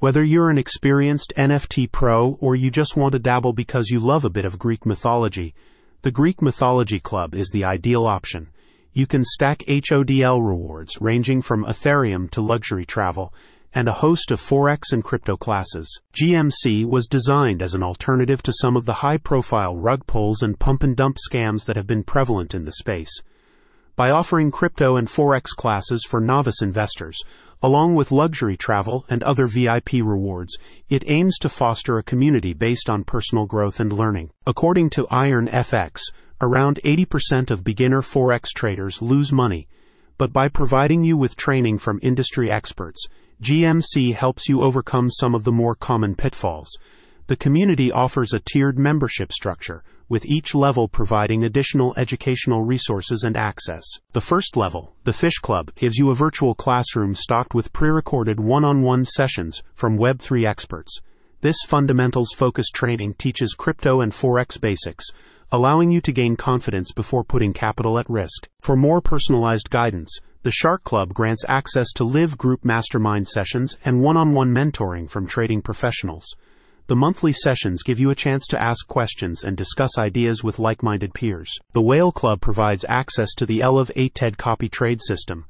Whether you're an experienced NFT pro or you just want to dabble because you love a bit of Greek mythology, the Greek Mythology Club is the ideal option. You can stack HODL rewards ranging from Ethereum to luxury travel and a host of Forex and crypto classes. GMC was designed as an alternative to some of the high profile rug pulls and pump and dump scams that have been prevalent in the space. By offering crypto and Forex classes for novice investors, along with luxury travel and other VIP rewards, it aims to foster a community based on personal growth and learning. According to Iron FX, around 80% of beginner Forex traders lose money, but by providing you with training from industry experts, GMC helps you overcome some of the more common pitfalls. The community offers a tiered membership structure, with each level providing additional educational resources and access. The first level, the Fish Club, gives you a virtual classroom stocked with pre recorded one on one sessions from Web3 experts. This fundamentals focused training teaches crypto and Forex basics, allowing you to gain confidence before putting capital at risk. For more personalized guidance, the Shark Club grants access to live group mastermind sessions and one on one mentoring from trading professionals. The monthly sessions give you a chance to ask questions and discuss ideas with like minded peers. The Whale Club provides access to the Elev 8 TED copy trade system,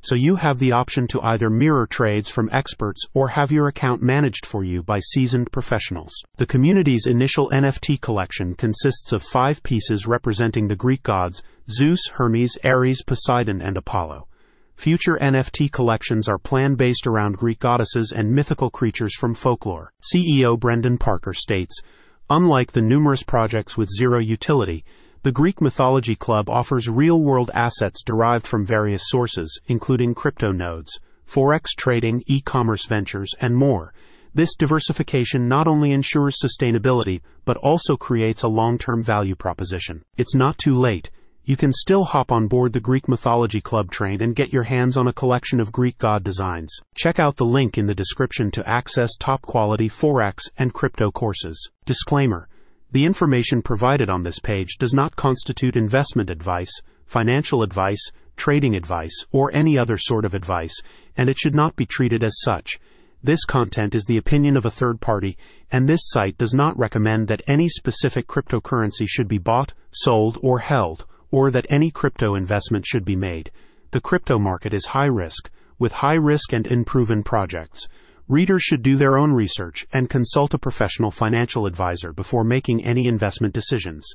so you have the option to either mirror trades from experts or have your account managed for you by seasoned professionals. The community's initial NFT collection consists of five pieces representing the Greek gods Zeus, Hermes, Ares, Poseidon, and Apollo. Future NFT collections are planned based around Greek goddesses and mythical creatures from folklore. CEO Brendan Parker states Unlike the numerous projects with zero utility, the Greek Mythology Club offers real world assets derived from various sources, including crypto nodes, forex trading, e commerce ventures, and more. This diversification not only ensures sustainability, but also creates a long term value proposition. It's not too late you can still hop on board the Greek Mythology Club train and get your hands on a collection of Greek god designs. Check out the link in the description to access top quality Forex and crypto courses. Disclaimer The information provided on this page does not constitute investment advice, financial advice, trading advice, or any other sort of advice, and it should not be treated as such. This content is the opinion of a third party, and this site does not recommend that any specific cryptocurrency should be bought, sold, or held or that any crypto investment should be made. The crypto market is high risk, with high risk and unproven projects. Readers should do their own research and consult a professional financial advisor before making any investment decisions.